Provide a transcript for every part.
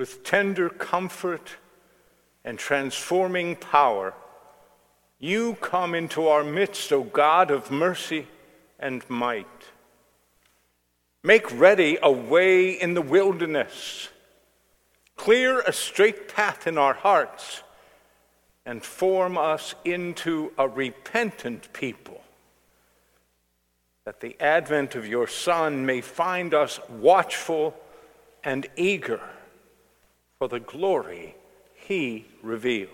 with tender comfort and transforming power, you come into our midst, O God of mercy and might. Make ready a way in the wilderness, clear a straight path in our hearts, and form us into a repentant people, that the advent of your Son may find us watchful and eager for the glory he reveals.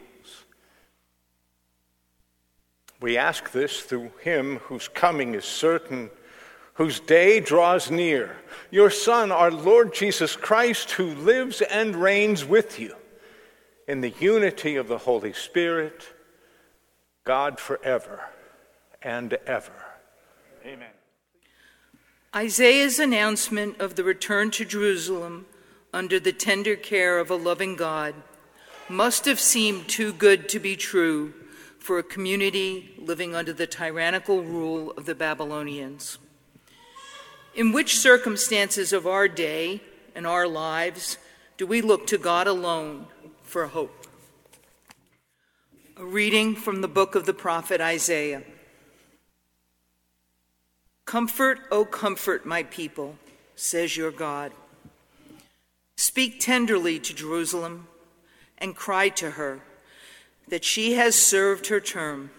We ask this through him whose coming is certain, whose day draws near, your Son, our Lord Jesus Christ, who lives and reigns with you in the unity of the Holy Spirit, God forever and ever. Amen. Isaiah's announcement of the return to Jerusalem under the tender care of a loving God must have seemed too good to be true for a community living under the tyrannical rule of the Babylonians. In which circumstances of our day and our lives do we look to God alone for hope? A reading from the book of the prophet Isaiah. Comfort, O comfort my people, says your God. Speak tenderly to Jerusalem and cry to her that she has served her term,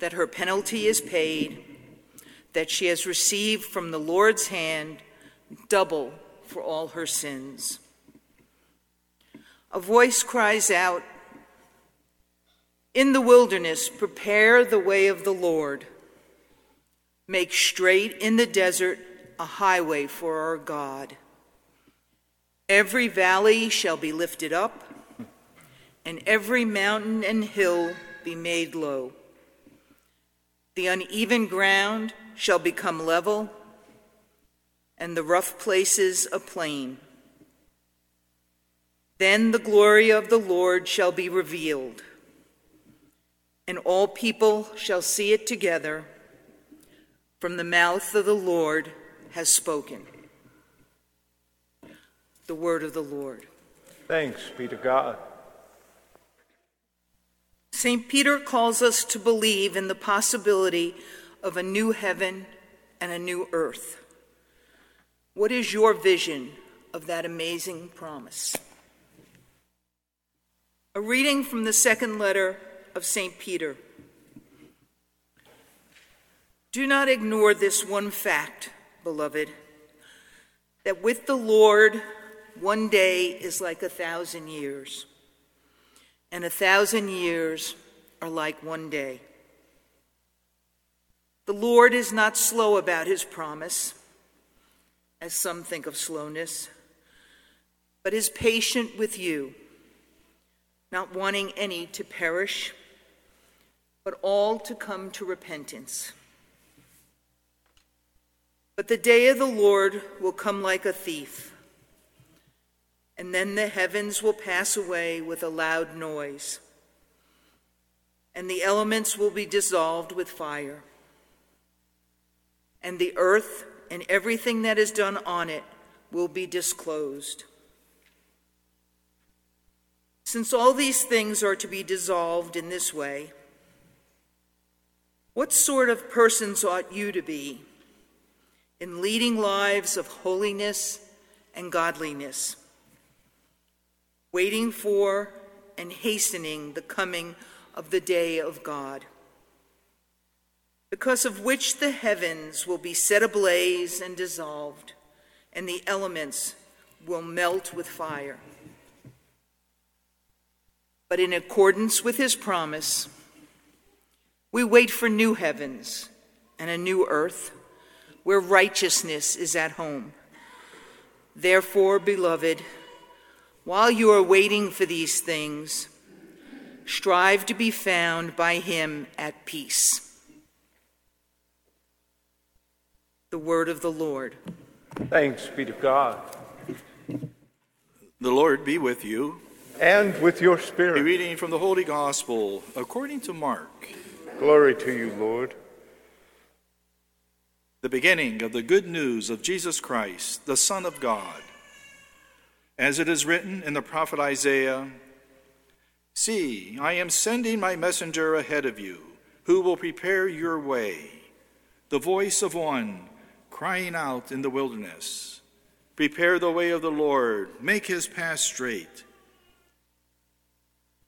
that her penalty is paid, that she has received from the Lord's hand double for all her sins. A voice cries out, In the wilderness, prepare the way of the Lord. Make straight in the desert a highway for our God. Every valley shall be lifted up, and every mountain and hill be made low. The uneven ground shall become level, and the rough places a plain. Then the glory of the Lord shall be revealed, and all people shall see it together. From the mouth of the Lord has spoken. The word of the Lord. Thanks be to God. St. Peter calls us to believe in the possibility of a new heaven and a new earth. What is your vision of that amazing promise? A reading from the second letter of St. Peter. Do not ignore this one fact, beloved, that with the Lord, one day is like a thousand years, and a thousand years are like one day. The Lord is not slow about his promise, as some think of slowness, but is patient with you, not wanting any to perish, but all to come to repentance. But the day of the Lord will come like a thief and then the heavens will pass away with a loud noise, and the elements will be dissolved with fire, and the earth and everything that is done on it will be disclosed. Since all these things are to be dissolved in this way, what sort of persons ought you to be in leading lives of holiness and godliness? Waiting for and hastening the coming of the day of God, because of which the heavens will be set ablaze and dissolved, and the elements will melt with fire. But in accordance with his promise, we wait for new heavens and a new earth where righteousness is at home. Therefore, beloved, while you are waiting for these things, strive to be found by him at peace. The word of the Lord. Thanks be to God. The Lord be with you. And with your A spirit. reading from the Holy Gospel according to Mark. Glory to you, Lord. The beginning of the good news of Jesus Christ, the Son of God. As it is written in the prophet Isaiah See, I am sending my messenger ahead of you, who will prepare your way, the voice of one crying out in the wilderness Prepare the way of the Lord, make his path straight.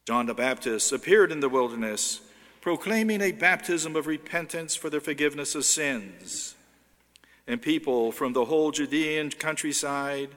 John the Baptist appeared in the wilderness, proclaiming a baptism of repentance for the forgiveness of sins. And people from the whole Judean countryside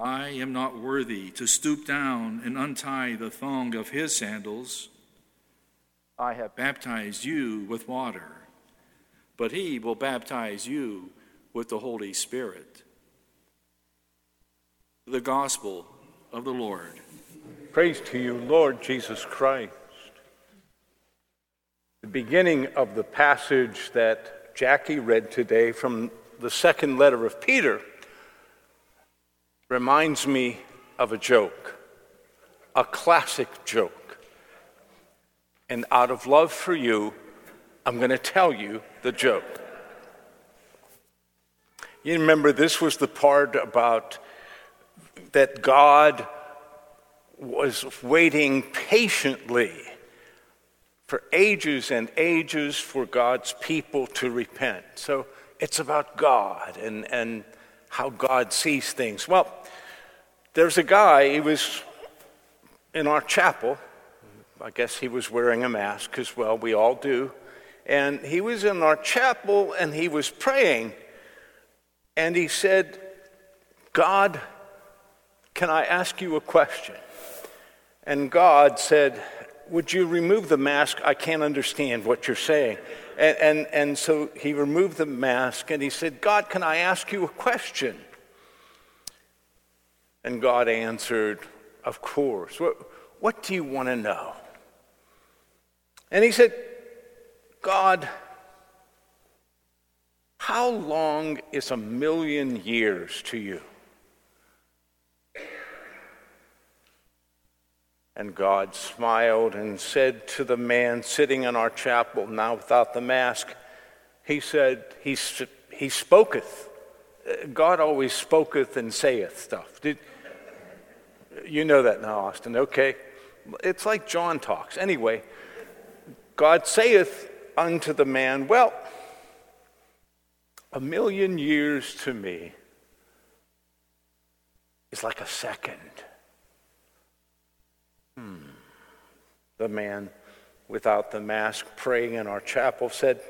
I am not worthy to stoop down and untie the thong of his sandals. I have baptized you with water, but he will baptize you with the Holy Spirit. The Gospel of the Lord. Praise to you, Lord Jesus Christ. The beginning of the passage that Jackie read today from the second letter of Peter reminds me of a joke, a classic joke. And out of love for you, I'm going to tell you the joke. You remember this was the part about that God was waiting patiently for ages and ages for God's people to repent. So it's about God and, and how God sees things. Well, there's a guy, he was in our chapel. I guess he was wearing a mask, because, well, we all do. And he was in our chapel and he was praying. And he said, God, can I ask you a question? And God said, Would you remove the mask? I can't understand what you're saying. And, and, and so he removed the mask and he said, God, can I ask you a question? And God answered, Of course. What, what do you want to know? And he said, God, how long is a million years to you? And God smiled and said to the man sitting in our chapel, now without the mask, He said, He, he spoketh. God always spoketh and saith stuff. Did, you know that now, Austin. Okay. It's like John talks. Anyway, God saith unto the man, Well, a million years to me is like a second. The man without the mask praying in our chapel said,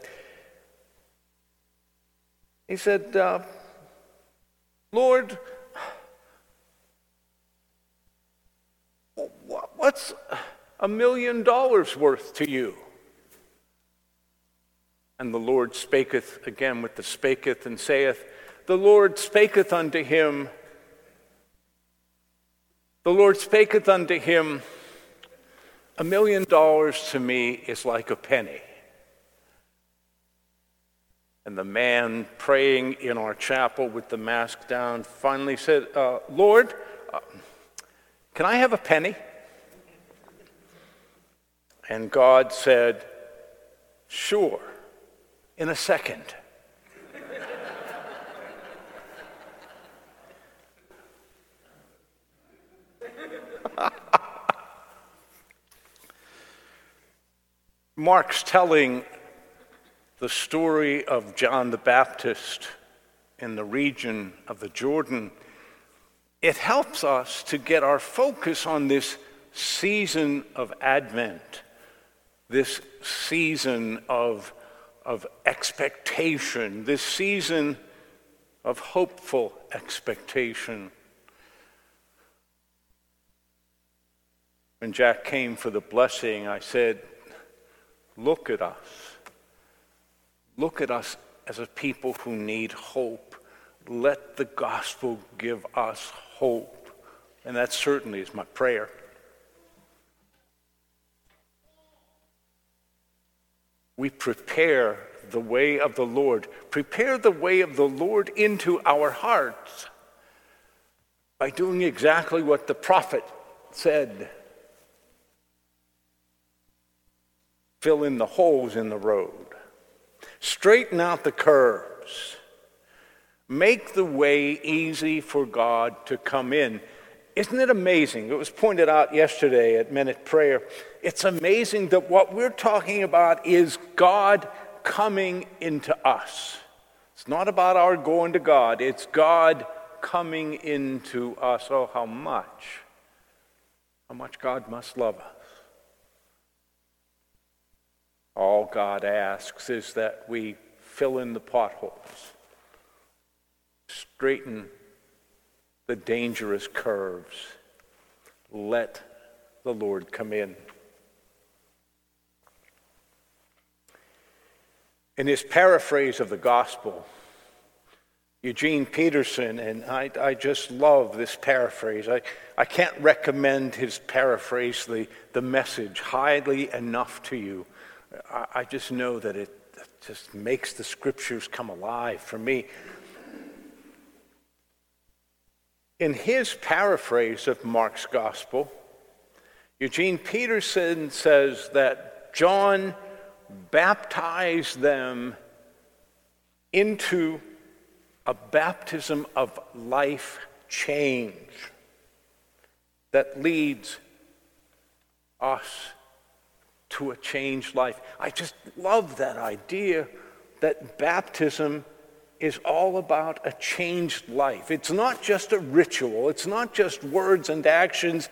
he said, uh, Lord, what's a million dollars worth to you? And the Lord spaketh again with the spaketh and saith, The Lord spaketh unto him, the Lord spaketh unto him, a million dollars to me is like a penny. And the man praying in our chapel with the mask down finally said, uh, Lord, uh, can I have a penny? And God said, Sure, in a second. Mark's telling the story of John the Baptist in the region of the Jordan. It helps us to get our focus on this season of Advent, this season of, of expectation, this season of hopeful expectation. When Jack came for the blessing, I said, Look at us. Look at us as a people who need hope. Let the gospel give us hope. And that certainly is my prayer. we prepare the way of the Lord. Prepare the way of the Lord into our hearts by doing exactly what the prophet said fill in the holes in the road, straighten out the curves, make the way easy for God to come in. Isn't it amazing? It was pointed out yesterday at Minute Prayer. It's amazing that what we're talking about is God coming into us. It's not about our going to God, it's God coming into us. Oh, how much, how much God must love us. All God asks is that we fill in the potholes, straighten the dangerous curves, let the Lord come in. In his paraphrase of the gospel, Eugene Peterson, and I, I just love this paraphrase. I, I can't recommend his paraphrase, the, the message, highly enough to you. I, I just know that it just makes the scriptures come alive for me. In his paraphrase of Mark's gospel, Eugene Peterson says that John baptized them into a baptism of life change that leads us to a changed life. I just love that idea that baptism is all about a changed life. It's not just a ritual, it's not just words and actions,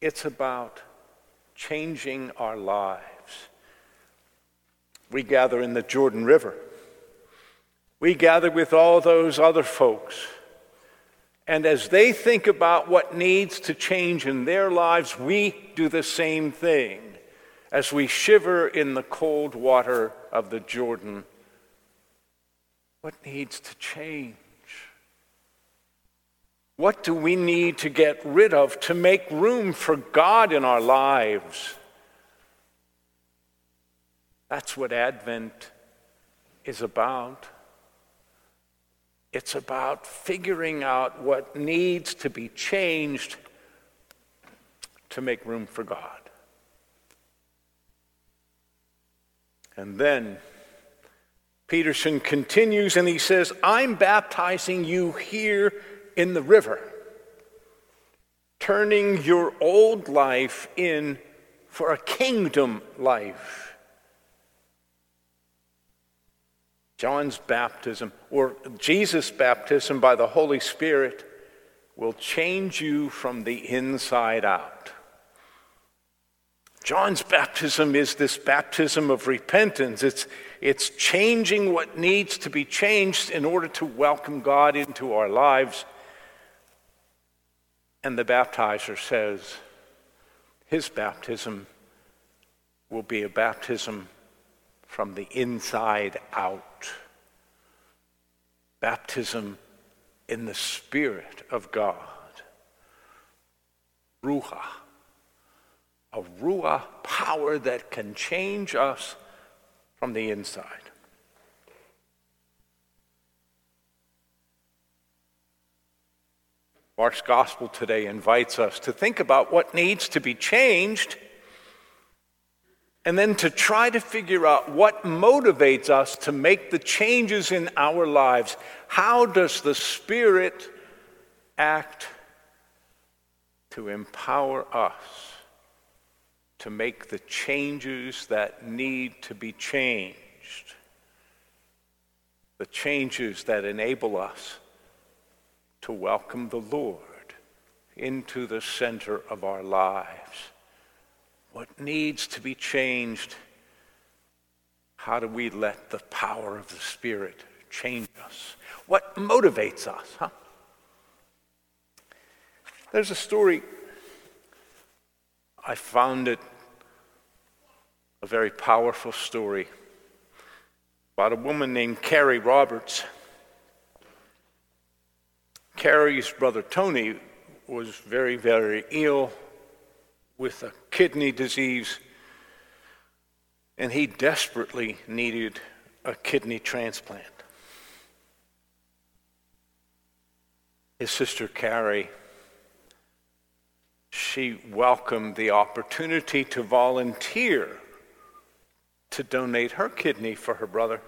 it's about changing our lives. We gather in the Jordan River we gather with all those other folks. And as they think about what needs to change in their lives, we do the same thing as we shiver in the cold water of the Jordan. What needs to change? What do we need to get rid of to make room for God in our lives? That's what Advent is about. It's about figuring out what needs to be changed to make room for God. And then Peterson continues and he says, I'm baptizing you here in the river, turning your old life in for a kingdom life. John's baptism or Jesus' baptism by the Holy Spirit will change you from the inside out. John's baptism is this baptism of repentance. It's, it's changing what needs to be changed in order to welcome God into our lives. And the baptizer says his baptism will be a baptism from the inside out. Baptism in the Spirit of God. Ruah. A Ruah power that can change us from the inside. Mark's gospel today invites us to think about what needs to be changed and then to try to figure out what motivates us to make the changes in our lives. How does the Spirit act to empower us to make the changes that need to be changed? The changes that enable us to welcome the Lord into the center of our lives what needs to be changed? How do we let the power of the Spirit change us? What motivates us, huh? There's a story, I found it a very powerful story about a woman named Carrie Roberts. Carrie's brother Tony was very, very ill with a kidney disease. and he desperately needed a kidney transplant. His sister Carrie, she welcomed the opportunity to volunteer to donate her kidney for her brother.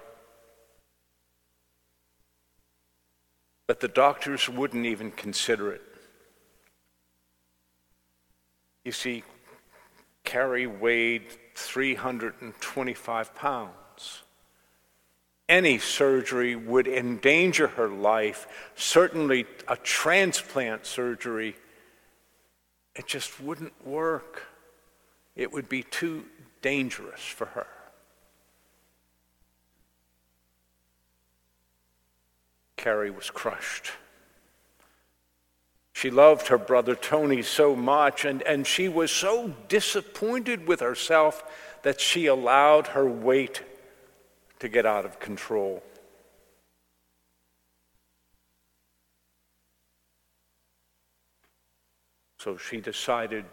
But the doctors wouldn't even consider it. You see, Carrie weighed 325 pounds. Any surgery would endanger her life. Certainly, a transplant surgery, it just wouldn't work. It would be too dangerous for her. Carrie was crushed. She loved her brother Tony so much, and, and she was so disappointed with herself that she allowed her weight to get out of control. So she decided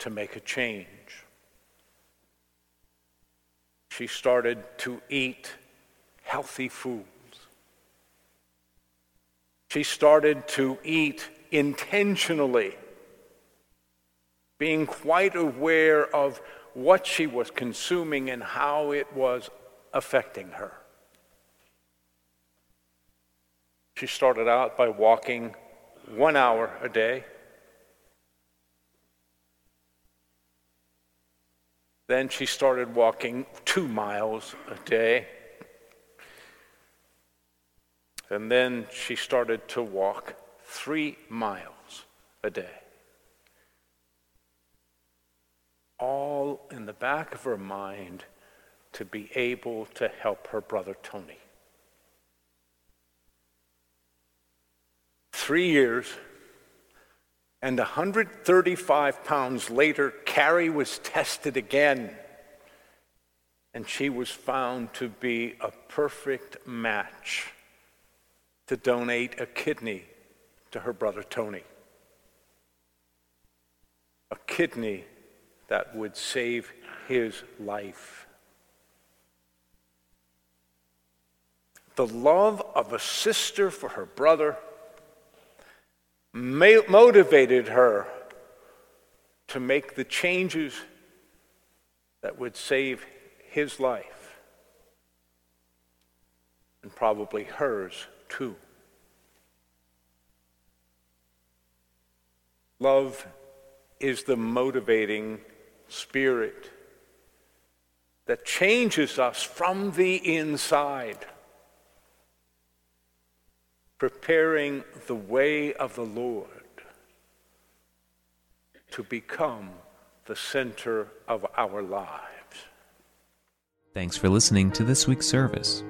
to make a change. She started to eat healthy food. She started to eat intentionally, being quite aware of what she was consuming and how it was affecting her. She started out by walking one hour a day. Then she started walking two miles a day. And then she started to walk three miles a day. All in the back of her mind to be able to help her brother Tony. Three years and 135 pounds later, Carrie was tested again. And she was found to be a perfect match to donate a kidney to her brother Tony. A kidney that would save his life. The love of a sister for her brother motivated her to make the changes that would save his life and probably hers too. Love is the motivating spirit that changes us from the inside, preparing the way of the Lord to become the center of our lives. Thanks for listening to this week's service.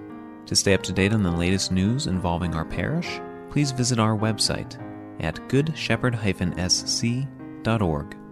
To stay up to date on the latest news involving our parish, please visit our website at goodshepherd-sc.org.